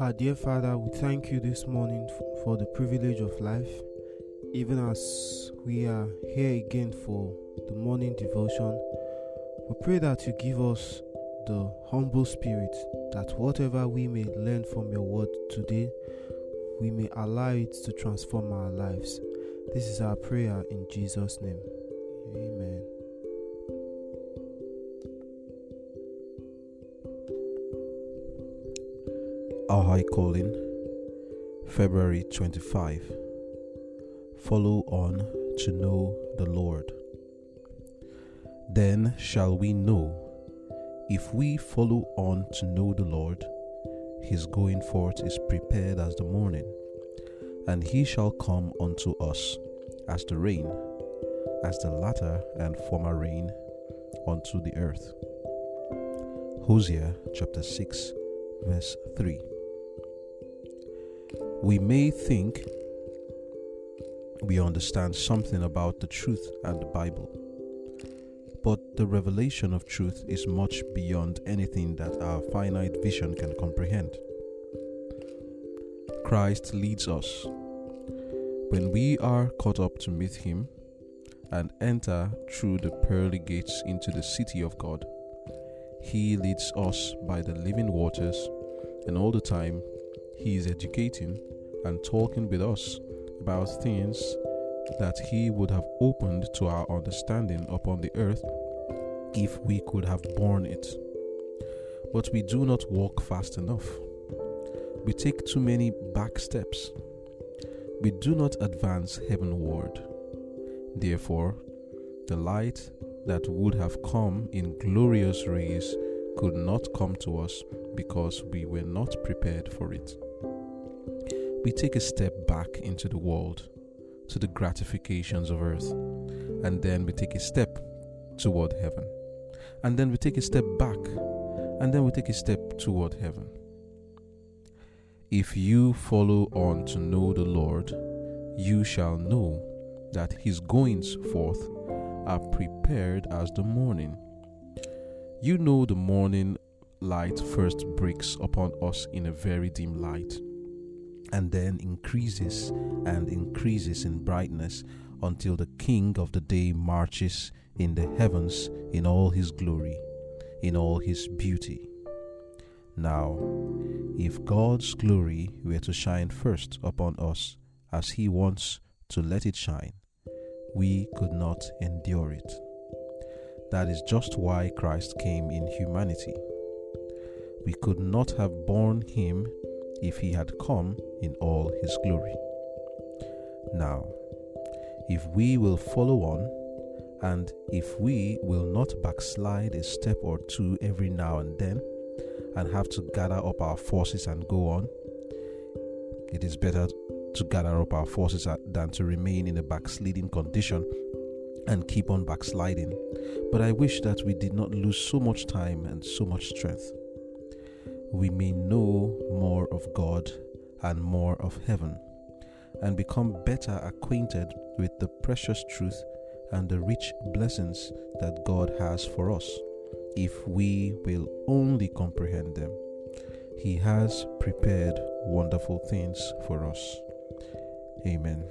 Our dear Father, we thank you this morning for the privilege of life, even as we are here again for the morning devotion. We pray that you give us the humble spirit, that whatever we may learn from your word today, we may allow it to transform our lives. This is our prayer in Jesus' name. Amen. Our High Calling, February 25. Follow on to know the Lord. Then shall we know, if we follow on to know the Lord, his going forth is prepared as the morning, and he shall come unto us as the rain, as the latter and former rain unto the earth. Hosea chapter 6, verse 3. We may think we understand something about the truth and the Bible, but the revelation of truth is much beyond anything that our finite vision can comprehend. Christ leads us. When we are caught up to meet Him and enter through the pearly gates into the city of God, He leads us by the living waters, and all the time He is educating and talking with us about things that He would have opened to our understanding upon the earth if we could have borne it. But we do not walk fast enough. We take too many back steps. We do not advance heavenward. Therefore, the light that would have come in glorious rays could not come to us because we were not prepared for it. We take a step back into the world, to the gratifications of earth, and then we take a step toward heaven. And then we take a step back, and then we take a step toward heaven. If you follow on to know the Lord, you shall know that his goings forth are prepared as the morning. You know the morning light first breaks upon us in a very dim light, and then increases and increases in brightness until the King of the day marches in the heavens in all his glory, in all his beauty. Now, if God's glory were to shine first upon us as he wants to let it shine, we could not endure it. That is just why Christ came in humanity. We could not have borne him if he had come in all his glory. Now, if we will follow on, and if we will not backslide a step or two every now and then, and have to gather up our forces and go on, it is better to gather up our forces uh, than to remain in a backsliding condition and keep on backsliding. But I wish that we did not lose so much time and so much strength. We may know more of God and more of heaven, and become better acquainted with the precious truth and the rich blessings that God has for us, if we will only comprehend them. He has prepared wonderful things for us. Amen.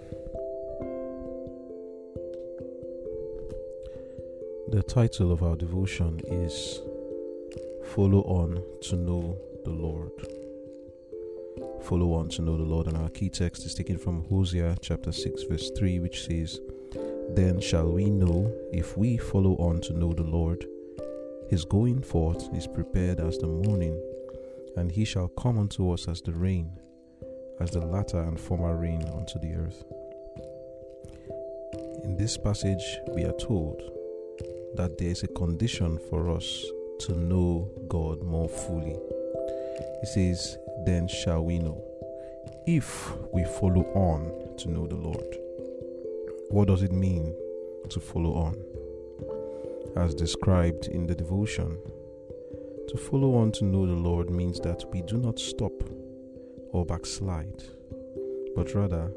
The title of our devotion is Follow On to Know the Lord. Follow on to know the Lord, and our key text is taken from Hosea chapter 6, verse 3, which says, Then shall we know if we follow on to know the Lord. His going forth is prepared as the morning, and he shall come unto us as the rain, as the latter and former rain unto the earth. In this passage, we are told that there is a condition for us to know God more fully. He says, Then shall we know. If we follow on to know the Lord. What does it mean to follow on? As described in the devotion, to follow on to know the Lord means that we do not stop or backslide, but rather,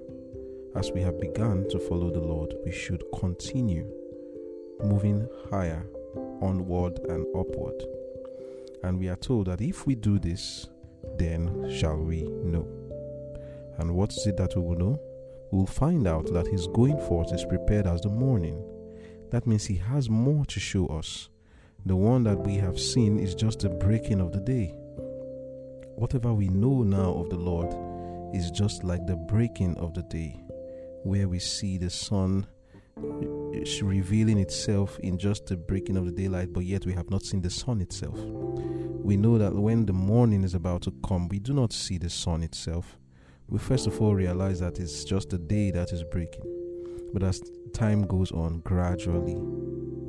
as we have begun to follow the Lord, we should continue moving higher, onward, and upward. And we are told that if we do this, then shall we know. And what is it that we will know? We will find out that his going forth is prepared as the morning. That means he has more to show us. The one that we have seen is just the breaking of the day. Whatever we know now of the Lord is just like the breaking of the day, where we see the sun revealing itself in just the breaking of the daylight, but yet we have not seen the sun itself. We know that when the morning is about to come, we do not see the sun itself. We first of all realize that it's just the day that is breaking. But as time goes on, gradually,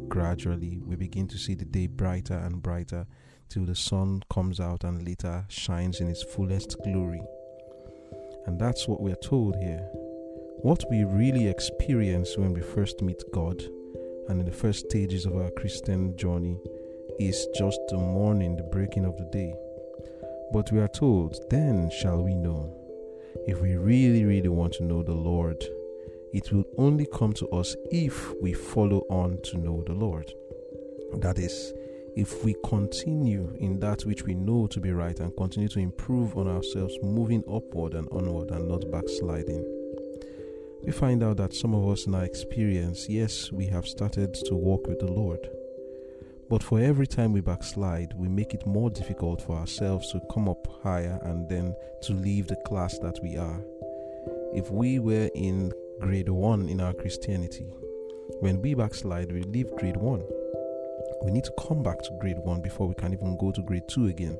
gradually, we begin to see the day brighter and brighter till the sun comes out and later shines in its fullest glory. And that's what we're told here. What we really experience when we first meet God and in the first stages of our Christian journey is just the morning, the breaking of the day. But we are told, then shall we know. If we really, really want to know the Lord, it will only come to us if we follow on to know the Lord. That is, if we continue in that which we know to be right and continue to improve on ourselves, moving upward and onward and not backsliding. We find out that some of us in our experience, yes, we have started to walk with the Lord. But for every time we backslide, we make it more difficult for ourselves to come up higher and then to leave the class that we are. If we were in grade 1 in our Christianity, when we backslide, we leave grade 1 we need to come back to grade one before we can even go to grade two again.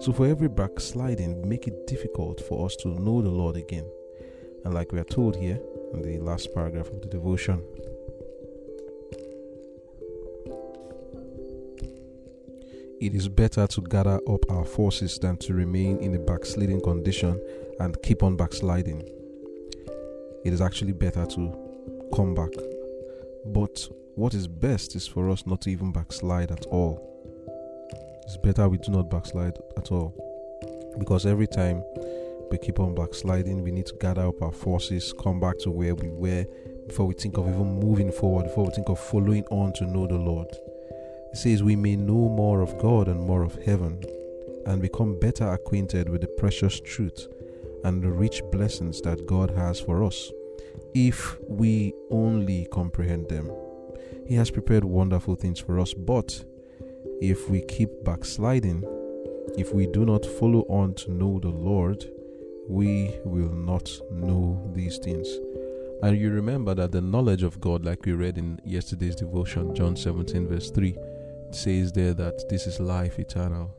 So, for every backsliding, we make it difficult for us to know the Lord again. And, like we are told here in the last paragraph of the devotion, it is better to gather up our forces than to remain in a backsliding condition and keep on backsliding. It is actually better to come back. But what is best is for us not to even backslide at all. It's better we do not backslide at all. Because every time we keep on backsliding, we need to gather up our forces, come back to where we were before we think of even moving forward, before we think of following on to know the Lord. It says, We may know more of God and more of heaven, and become better acquainted with the precious truth and the rich blessings that God has for us, if we only comprehend them. He has prepared wonderful things for us. But if we keep backsliding, if we do not follow on to know the Lord, we will not know these things. And you remember that the knowledge of God, like we read in yesterday's devotion, John 17, verse 3, says there that this is life eternal,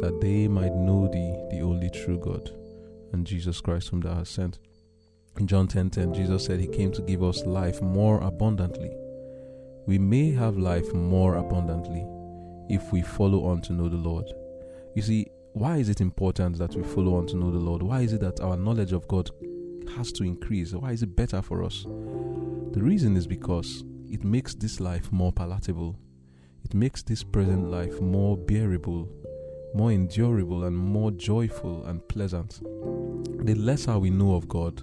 that they might know thee, the only true God, and Jesus Christ, whom thou hast sent. In John 10:10, 10, 10, Jesus said he came to give us life more abundantly we may have life more abundantly if we follow on to know the Lord. You see, why is it important that we follow on to know the Lord? Why is it that our knowledge of God has to increase? Why is it better for us? The reason is because it makes this life more palatable. It makes this present life more bearable, more endurable, and more joyful and pleasant. The lesser we know of God,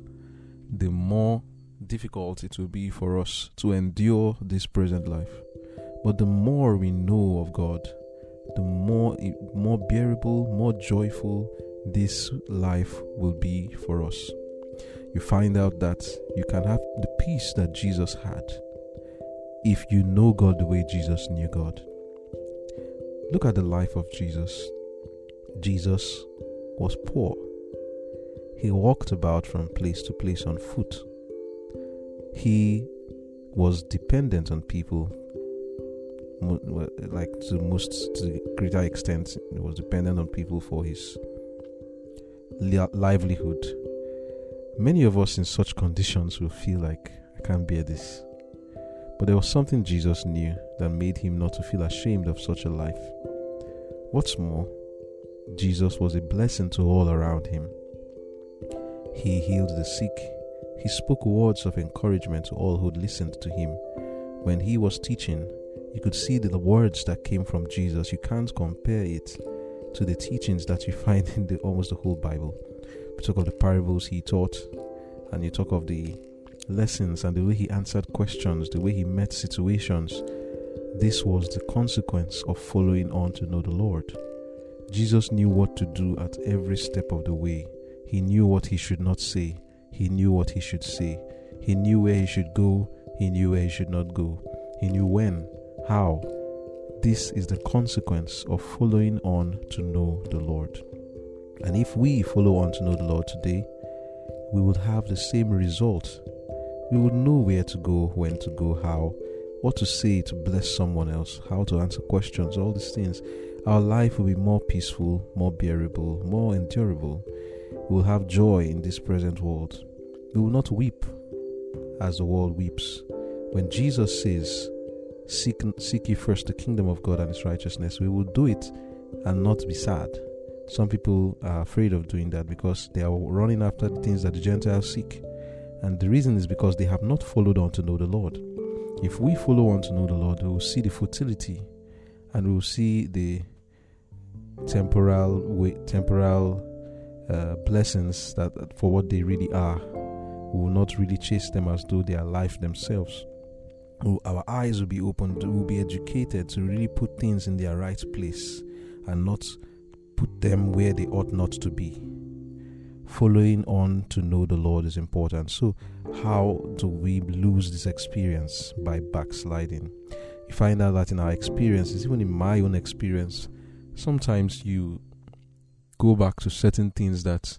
the more difficult it will be for us to endure this present life. But the more we know of God, the more more bearable, more joyful this life will be for us. You find out that you can have the peace that Jesus had if you know God the way Jesus knew God. Look at the life of Jesus. Jesus was poor. He walked about from place to place on foot he was dependent on people like to most to greater extent he was dependent on people for his livelihood. Many of us in such conditions will feel like i can't bear this. But there was something jesus knew that made him not to feel ashamed of such a life. What's more jesus was a blessing to all around him. He healed the sick. He spoke words of encouragement to all who listened to him. When he was teaching, you could see the words that came from Jesus. You can't compare it to the teachings that you find in the, almost the whole Bible. We talk of the parables he taught, and you talk of the lessons and the way he answered questions, the way he met situations. This was the consequence of following on to know the Lord. Jesus knew what to do at every step of the way. He knew what he should not say. He knew what he should say. He knew where he should go. He knew where he should not go. He knew when, how. This is the consequence of following on to know the Lord. And if we follow on to know the Lord today, we would have the same result. We would know where to go, when to go, how, what to say to bless someone else, how to answer questions, all these things. Our life will be more peaceful, more bearable, more endurable. We will have joy in this present world. We will not weep as the world weeps. When Jesus says, Seek, seek ye first the kingdom of God and His righteousness, we will do it and not be sad. Some people are afraid of doing that because they are running after the things that the Gentiles seek. And the reason is because they have not followed on to know the Lord. If we follow on to know the Lord, we will see the futility and we will see the temporal temporal uh, blessings that for what they really are. We will not really chase them as though they are life themselves. Our eyes will be opened, we will be educated to really put things in their right place and not put them where they ought not to be. Following on to know the Lord is important. So, how do we lose this experience? By backsliding. You find out that in our experiences, even in my own experience, sometimes you go back to certain things that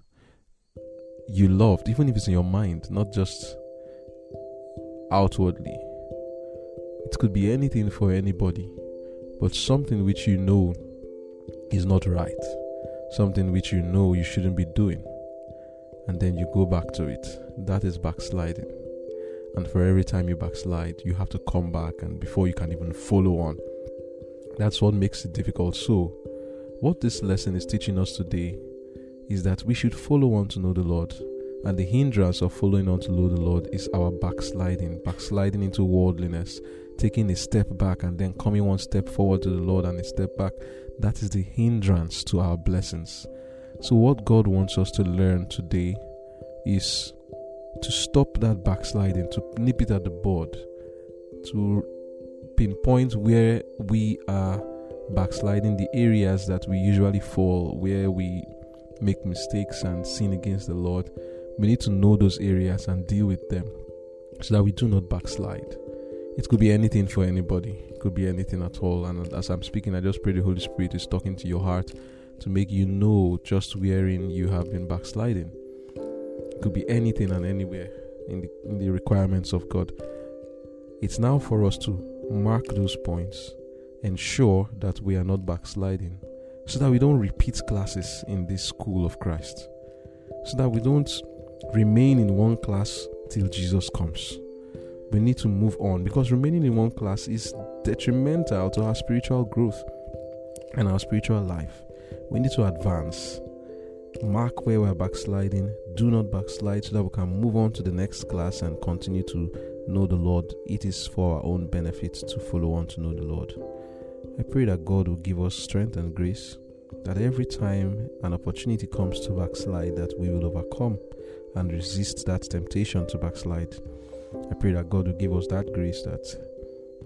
you loved, even if it's in your mind, not just outwardly. It could be anything for anybody, but something which you know is not right, something which you know you shouldn't be doing, and then you go back to it. That is backsliding. And for every time you backslide, you have to come back, and before you can even follow on, that's what makes it difficult. So, what this lesson is teaching us today is that we should follow on to know the Lord. And the hindrance of following on to know the Lord is our backsliding, backsliding into worldliness, taking a step back and then coming one step forward to the Lord and a step back. That is the hindrance to our blessings. So, what God wants us to learn today is to stop that backsliding, to nip it at the bud, to pinpoint where we are backsliding, the areas that we usually fall, where we make mistakes and sin against the Lord, we need to know those areas and deal with them so that we do not backslide. It could be anything for anybody, it could be anything at all. And as I'm speaking, I just pray the Holy Spirit is talking to your heart to make you know just wherein you have been backsliding. It could be anything and anywhere in the, in the requirements of God. It's now for us to mark those points ensure that we are not backsliding, so that we don't repeat classes in this school of Christ, so that we don't remain in one class till Jesus comes. We need to move on because remaining in one class is detrimental to our spiritual growth and our spiritual life. We need to advance. Mark where we're backsliding. Do not backslide so that we can move on to the next class and continue to know the Lord. It is for our own benefit to follow on to know the Lord. I pray that God will give us strength and grace, that every time an opportunity comes to backslide, that we will overcome and resist that temptation to backslide. I pray that God will give us that grace that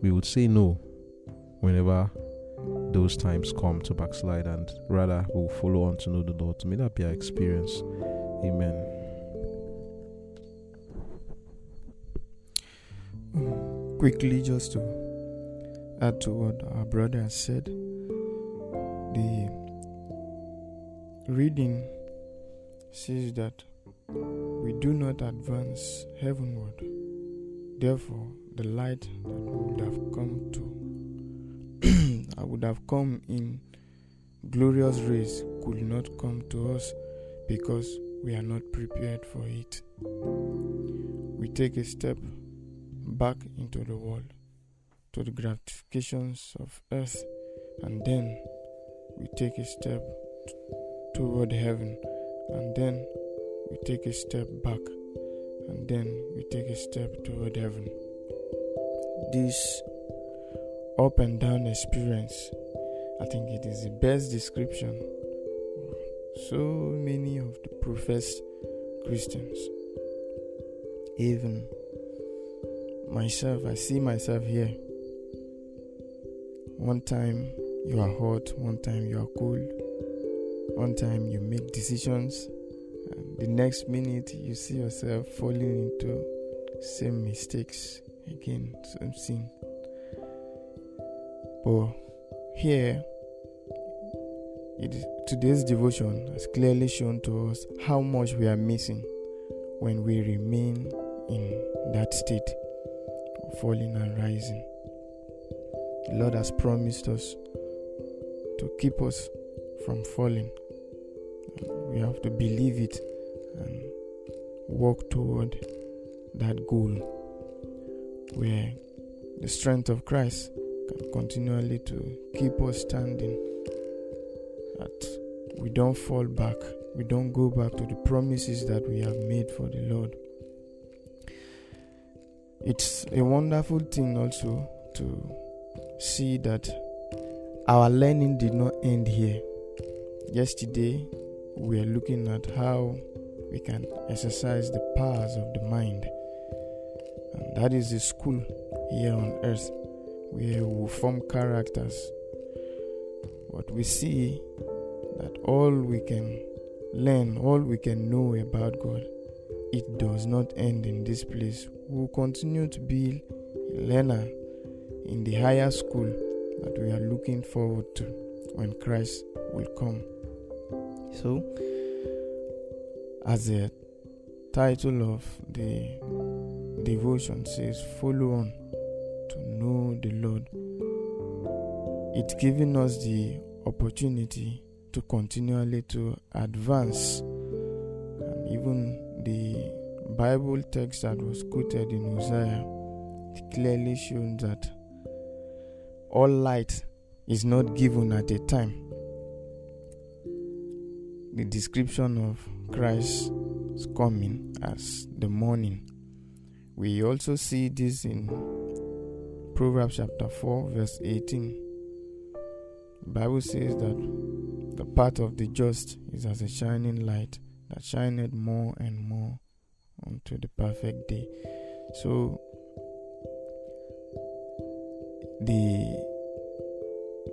we would say no whenever those times come to backslide and rather we'll follow on to know the Lord. May that be our experience. Amen. Quickly, just to add to what our brother has said, the reading says that we do not advance heavenward. Therefore, the light that would have come to I would have come in glorious rays could not come to us because we are not prepared for it. We take a step back into the world to the gratifications of earth, and then we take a step t- toward heaven, and then we take a step back, and then we take a step toward heaven. This up and down experience, I think it is the best description so many of the professed Christians. Even myself, I see myself here one time you are hot, one time you are cold, one time you make decisions, the next minute you see yourself falling into same mistakes again, same sin. But here, it, today's devotion has clearly shown to us how much we are missing when we remain in that state of falling and rising. The Lord has promised us to keep us from falling. We have to believe it work toward that goal where the strength of Christ can continually to keep us standing that we don't fall back we don't go back to the promises that we have made for the Lord. It's a wonderful thing also to see that our learning did not end here. Yesterday we are looking at how we can exercise the powers of the mind and that is the school here on earth where we form characters. But we see that all we can learn, all we can know about God, it does not end in this place. We will continue to be a learner in the higher school that we are looking forward to when Christ will come. So, as the title of the devotion says, follow on to know the Lord. It's giving us the opportunity to continually to advance. And even the Bible text that was quoted in Hosea clearly shows that all light is not given at a time. The description of Christ's coming as the morning. We also see this in Proverbs chapter 4, verse 18. The Bible says that the path of the just is as a shining light that shineth more and more unto the perfect day. So, the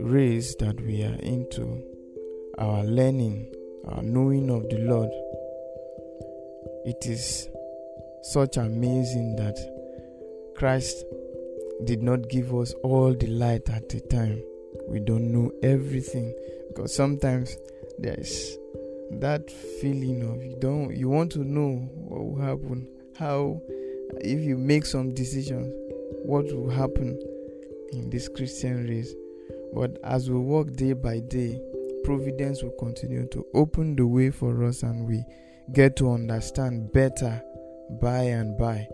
race that we are into, our learning, our knowing of the Lord, it is such amazing that Christ did not give us all the light at the time. We don't know everything because sometimes there is that feeling of you don't you want to know what will happen, how if you make some decisions, what will happen in this Christian race. But as we walk day by day, providence will continue to open the way for us and we get to understand better by and by.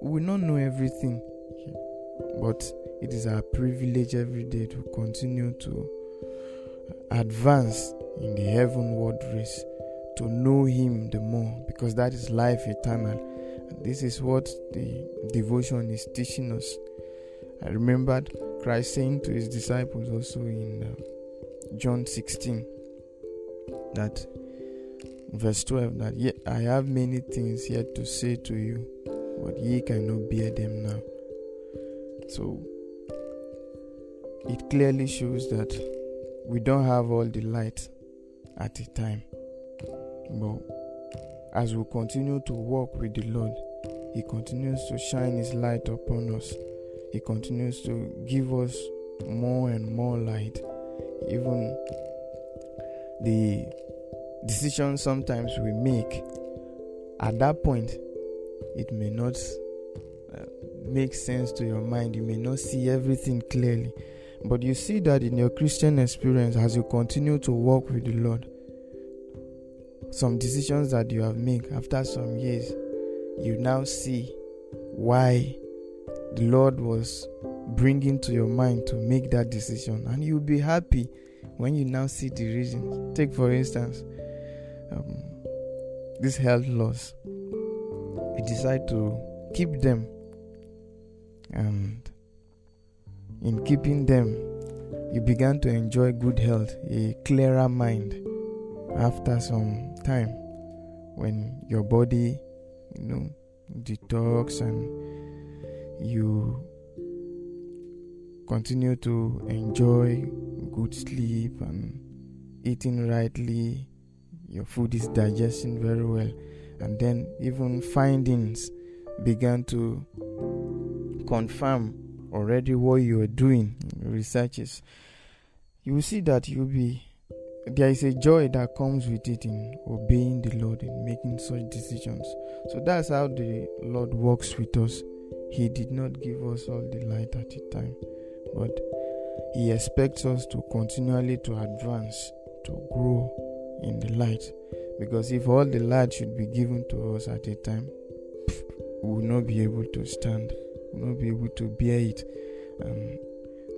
We will not know everything but it is our privilege every day to continue to advance in the heavenward race, to know Him the more, because that is life eternal. This is what the devotion is teaching us. I remembered Christ saying to His disciples also in uh, John 16 that verse 12 that yet I have many things yet to say to you, but ye cannot bear them now. So it clearly shows that we don't have all the light at a time. But as we continue to walk with the Lord, He continues to shine His light upon us. He continues to give us more and more light. Even the decisions sometimes we make, at that point, it may not uh, make sense to your mind. You may not see everything clearly, but you see that in your Christian experience as you continue to walk with the Lord. Some decisions that you have made after some years, you now see why the Lord was bringing to your mind to make that decision, and you'll be happy when you now see the reasons. Take, for instance, um, this health loss. You decide to keep them and in keeping them, you began to enjoy good health, a clearer mind after some time when your body, you know, detox and you continue to enjoy good sleep and eating rightly your food is digesting very well, and then even findings began to confirm already what you are doing, researches, you will see that you'll be there is a joy that comes with it in obeying the Lord in making such decisions. So that's how the Lord works with us. He did not give us all the light at the time, but He expects us to continually to advance, to grow in the light. Because if all the light should be given to us at a time, we will not be able to stand, we will not be able to bear it. And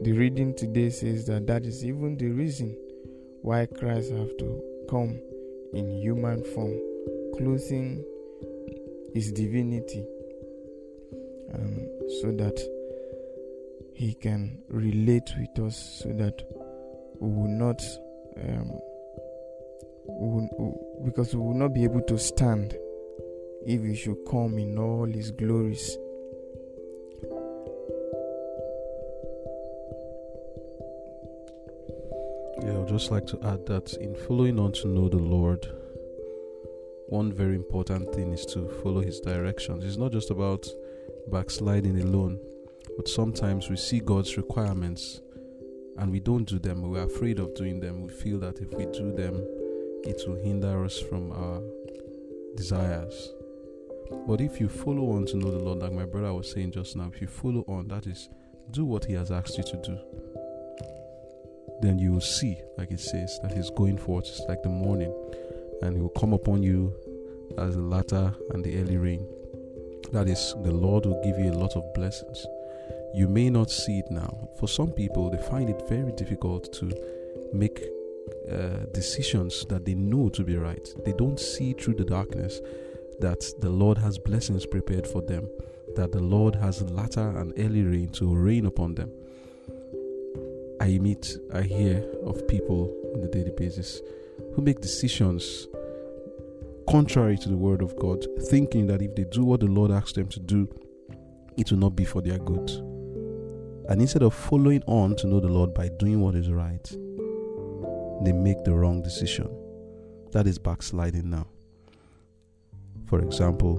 the reading today says that that is even the reason why Christ have to come in human form, clothing his divinity, um, so that he can relate with us, so that we will not, um, we will, because we will not be able to stand if he should come in all his glories. Yeah, I'd just like to add that in following on to know the Lord, one very important thing is to follow His directions. It's not just about backsliding alone, but sometimes we see God's requirements and we don't do them. We're afraid of doing them. We feel that if we do them, it will hinder us from our desires. But if you follow on to know the Lord, like my brother was saying just now, if you follow on, that is, do what He has asked you to do then you will see, like it says, that he's going forth like the morning, and he will come upon you as the latter and the early rain. That is, the Lord will give you a lot of blessings. You may not see it now. For some people, they find it very difficult to make uh, decisions that they know to be right. They don't see through the darkness that the Lord has blessings prepared for them, that the Lord has latter and early rain to rain upon them. I meet, I hear of people on a daily basis who make decisions contrary to the word of God, thinking that if they do what the Lord asks them to do, it will not be for their good. And instead of following on to know the Lord by doing what is right, they make the wrong decision. That is backsliding now. For example,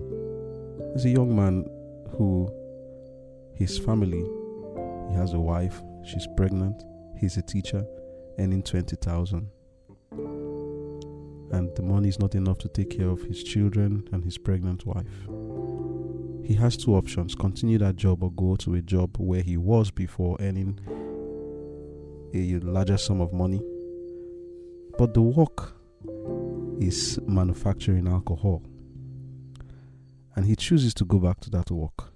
there's a young man who his family, he has a wife, she's pregnant, he's a teacher earning 20,000 and the money is not enough to take care of his children and his pregnant wife. He has two options continue that job or go to a job where he was before earning a larger sum of money. But the work is manufacturing alcohol. And he chooses to go back to that work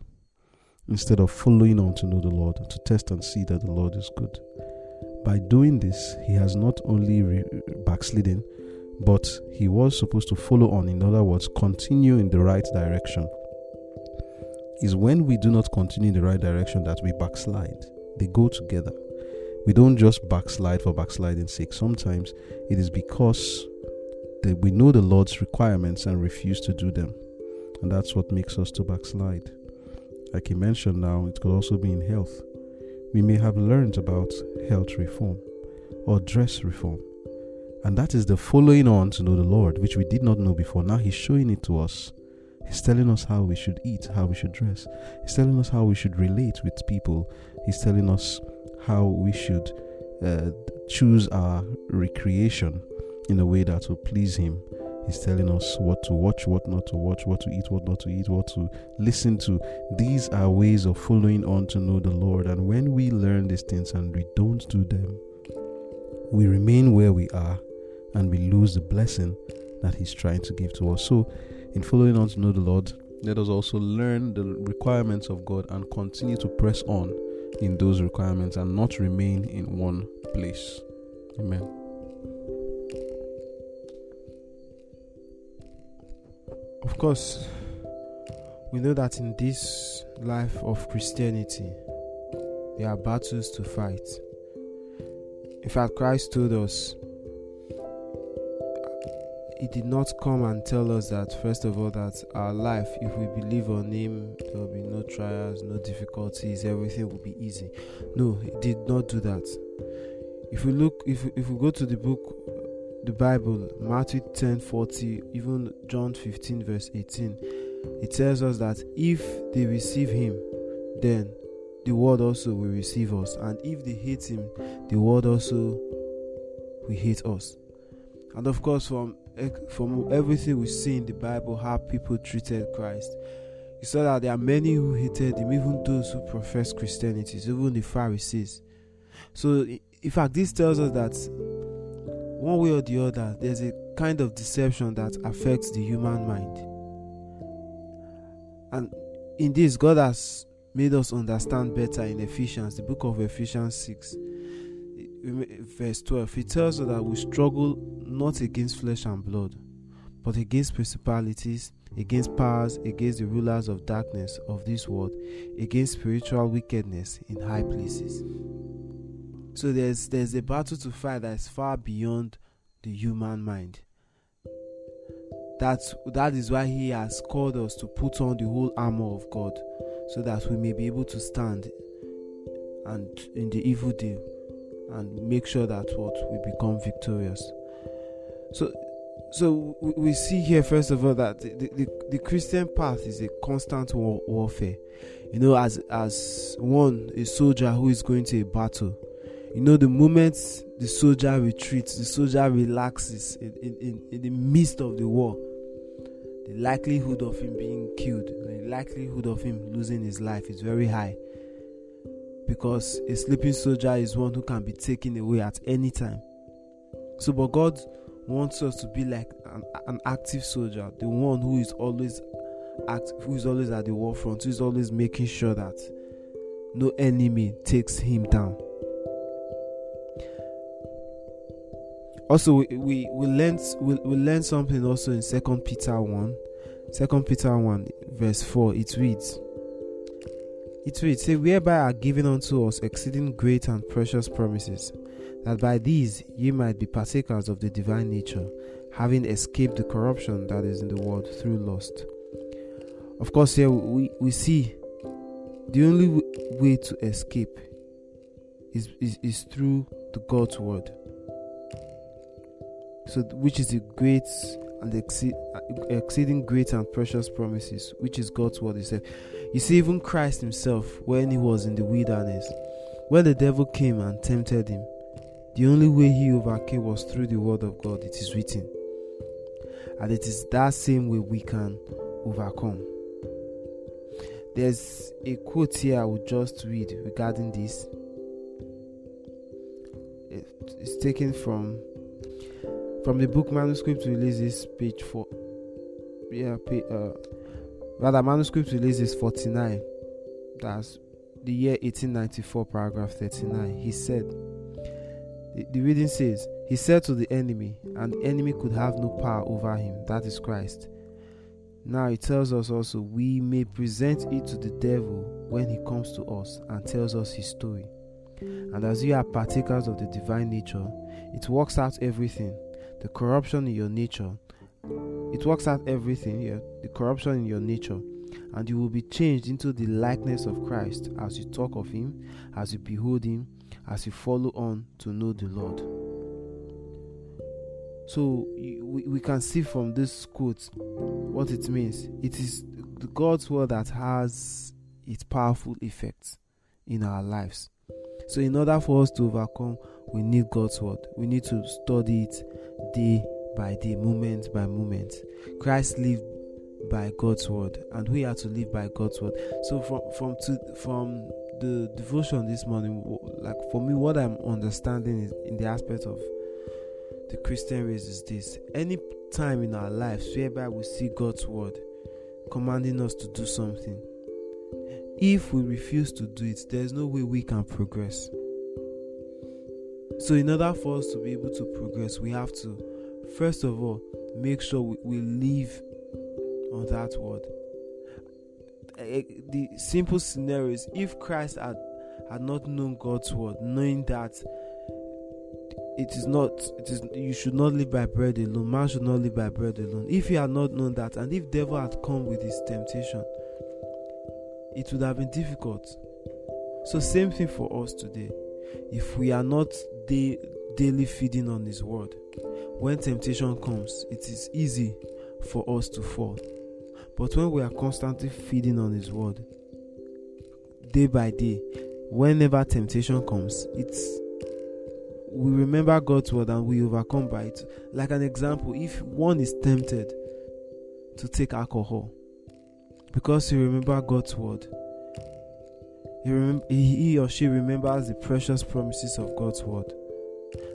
instead of following on to know the Lord, to test and see that the Lord is good. By doing this, he has not only re- backslidden, but he was supposed to follow on. In other words, continue in the right direction. Is when we do not continue in the right direction that we backslide. They go together. We don't just backslide for backsliding sake. Sometimes it is because that we know the Lord's requirements and refuse to do them. And that's what makes us to backslide. Like he mentioned now, it could also be in health. We may have learned about health reform or dress reform. And that is the following on to know the Lord, which we did not know before. Now He's showing it to us. He's telling us how we should eat, how we should dress. He's telling us how we should relate with people. He's telling us how we should uh, choose our recreation in a way that will please Him. He's telling us what to watch, what not to watch, what to eat, what not to eat, what to listen to. These are ways of following on to know the Lord. And when we learn these things and we don't do them, we remain where we are and we lose the blessing that He's trying to give to us. So, in following on to know the Lord, let us also learn the requirements of God and continue to press on in those requirements and not remain in one place. Amen. Of course, we know that in this life of Christianity, there are battles to fight. In fact, Christ told us he did not come and tell us that first of all that our life if we believe on him there will be no trials no difficulties everything will be easy no he did not do that if we look if if we go to the book the Bible, Matthew 10 40, even John 15, verse 18, it tells us that if they receive him, then the world also will receive us. And if they hate him, the world also will hate us. And of course, from from everything we see in the Bible, how people treated Christ, you saw that there are many who hated him, even those who profess Christianity, even the Pharisees. So, in fact, this tells us that one way or the other, there's a kind of deception that affects the human mind. And in this, God has made us understand better in Ephesians, the book of Ephesians 6, verse 12. He tells us that we struggle not against flesh and blood, but against principalities, against powers, against the rulers of darkness of this world, against spiritual wickedness in high places. So there's there's a battle to fight that is far beyond the human mind. That's that is why he has called us to put on the whole armor of God, so that we may be able to stand and in the evil day and make sure that what we become victorious. So so we see here first of all that the, the, the Christian path is a constant war, warfare. You know, as as one a soldier who is going to a battle, you know, the moment the soldier retreats, the soldier relaxes in, in, in the midst of the war, the likelihood of him being killed, the likelihood of him losing his life is very high. Because a sleeping soldier is one who can be taken away at any time. So, but God wants us to be like an, an active soldier, the one who is always act, who is always at the war front, who is always making sure that no enemy takes him down. also we we, we learned we, we learned something also in second peter 1 second peter 1 verse 4 it reads it reads say whereby are given unto us exceeding great and precious promises that by these ye might be partakers of the divine nature having escaped the corruption that is in the world through lust. Of course here we, we see the only way to escape is, is, is through the god's word. So which is the great and exceed, uh, exceeding great and precious promises, which is God's word. He said, You see, even Christ Himself, when He was in the wilderness, when the devil came and tempted Him, the only way He overcame was through the word of God. It is written. And it is that same way we can overcome. There's a quote here I will just read regarding this. It's taken from from the book manuscript releases page 4 yeah page, uh, rather manuscript releases 49 that's the year 1894 paragraph 39 he said the, the reading says he said to the enemy and the enemy could have no power over him that is christ. Now he tells us also we may present it to the devil when he comes to us and tells us his story. And as you are partakers of the divine nature it works out everything the corruption in your nature. It works out everything here, the corruption in your nature, and you will be changed into the likeness of Christ as you talk of Him, as you behold Him, as you follow on to know the Lord. So we, we can see from this quote what it means. It is God's word that has its powerful effects in our lives. So, in order for us to overcome, we need God's word. We need to study it day by day, moment by moment. Christ lived by God's word, and we are to live by God's word. So, from from to from the devotion this morning, like for me, what I'm understanding is in the aspect of the Christian race is this: any time in our lives whereby we see God's word commanding us to do something if we refuse to do it, there's no way we can progress. So, in order for us to be able to progress, we have to, first of all, make sure we, we live on that word. Eh, the simple scenario is if Christ had, had not known God's word, knowing that it is not it is you should not live by bread alone man should not live by bread alone if he had not known that and if devil had come with his temptation it would have been difficult. So, same thing for us today. If we are not day, daily feeding on His Word, when temptation comes, it is easy for us to fall. But when we are constantly feeding on His Word, day by day, whenever temptation comes, it's we remember God's word and we overcome by it. Like an example, if one is tempted to take alcohol because he remember God's word, he or she remembers the precious promises of God's word,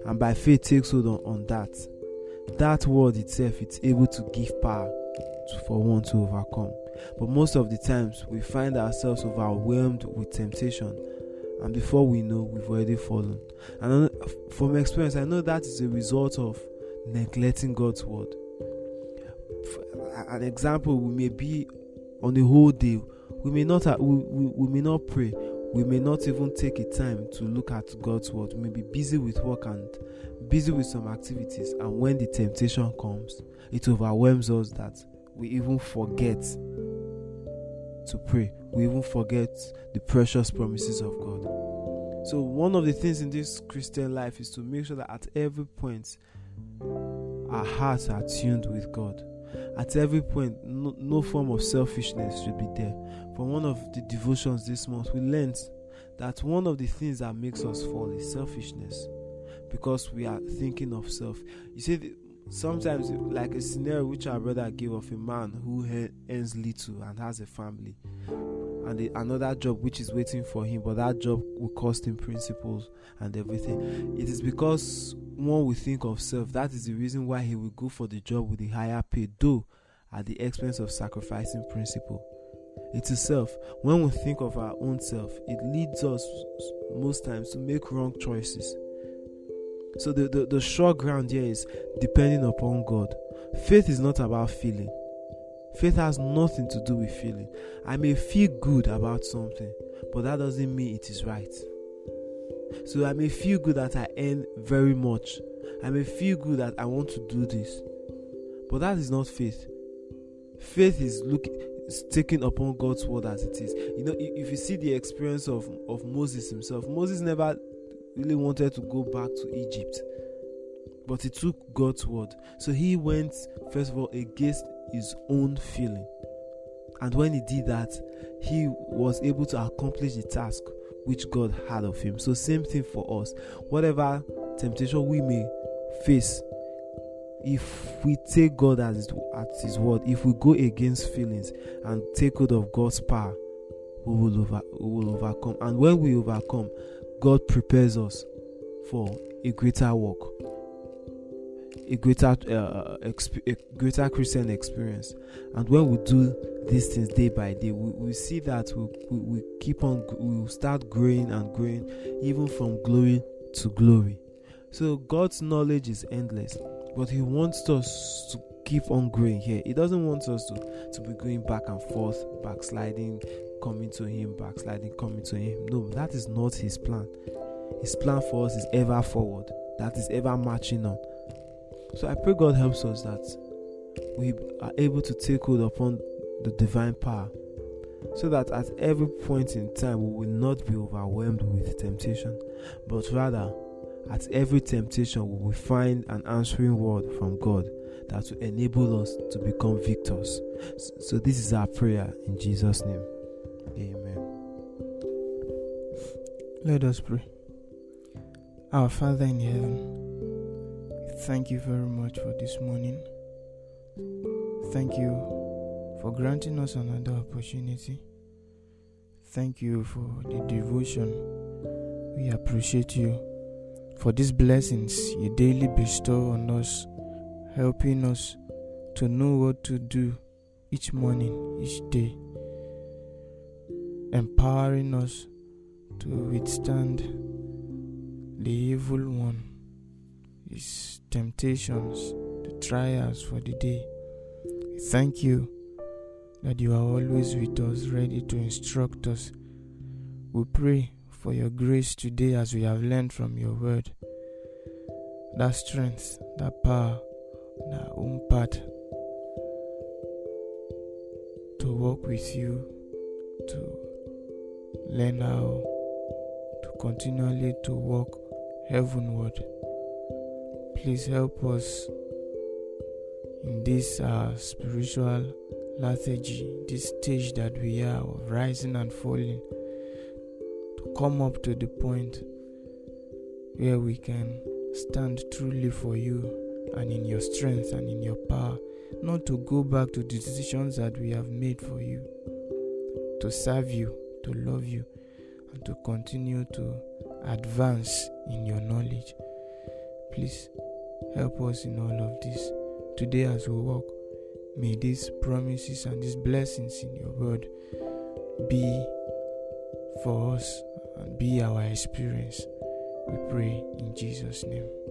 and by faith takes hold on, on that. That word itself, is able to give power to, for one to overcome. But most of the times, we find ourselves overwhelmed with temptation and before we know we've already fallen and from experience i know that is a result of neglecting god's word an example we may be on a whole day we may not uh, we, we, we may not pray we may not even take a time to look at god's word we may be busy with work and busy with some activities and when the temptation comes it overwhelms us that we even forget to pray we even forget the precious promises of God. So, one of the things in this Christian life is to make sure that at every point our hearts are tuned with God. At every point, no, no form of selfishness should be there. From one of the devotions this month, we learned that one of the things that makes us fall is selfishness because we are thinking of self. You see, sometimes, like a scenario which our brother gave of a man who earns little and has a family and the, another job which is waiting for him, but that job will cost him principles and everything. It is because one will think of self. That is the reason why he will go for the job with the higher pay, though at the expense of sacrificing principle. It is self. When we think of our own self, it leads us most times to make wrong choices. So the, the, the short ground here is depending upon God. Faith is not about feeling. Faith has nothing to do with feeling. I may feel good about something, but that doesn't mean it is right. So I may feel good that I earn very much. I may feel good that I want to do this. But that is not faith. Faith is looking is taking upon God's word as it is. You know, if you see the experience of, of Moses himself, Moses never really wanted to go back to Egypt. But he took God's word. So he went, first of all, against his own feeling. And when he did that, he was able to accomplish the task which God had of him. So, same thing for us. Whatever temptation we may face, if we take God as his, at His word, if we go against feelings and take hold of God's power, we will, over, we will overcome. And when we overcome, God prepares us for a greater work a greater uh, exp- a greater Christian experience. And when we do these things day by day, we, we see that we, we, we keep on we start growing and growing, even from glory to glory. So God's knowledge is endless, but He wants us to keep on growing here. He doesn't want us to, to be going back and forth, backsliding, coming to Him, backsliding, coming to Him. No, that is not His plan. His plan for us is ever forward, that is ever marching on. So I pray God helps us that we are able to take hold upon the divine power so that at every point in time we will not be overwhelmed with temptation, but rather at every temptation we will find an answering word from God that will enable us to become victors. So, this is our prayer in Jesus' name. Amen. Let us pray. Our Father in heaven, Thank you very much for this morning. Thank you for granting us another opportunity. Thank you for the devotion. We appreciate you for these blessings you daily bestow on us, helping us to know what to do each morning, each day, empowering us to withstand the evil one his temptations, the trials for the day. Thank you that you are always with us, ready to instruct us. We pray for your grace today as we have learned from your word. That strength, that power, that umpad to walk with you, to learn how to continually to walk heavenward Please help us in this uh, spiritual lethargy, this stage that we are of rising and falling, to come up to the point where we can stand truly for you and in your strength and in your power, not to go back to the decisions that we have made for you, to serve you, to love you, and to continue to advance in your knowledge. Please help us in all of this. Today, as we walk, may these promises and these blessings in your word be for us and be our experience. We pray in Jesus' name.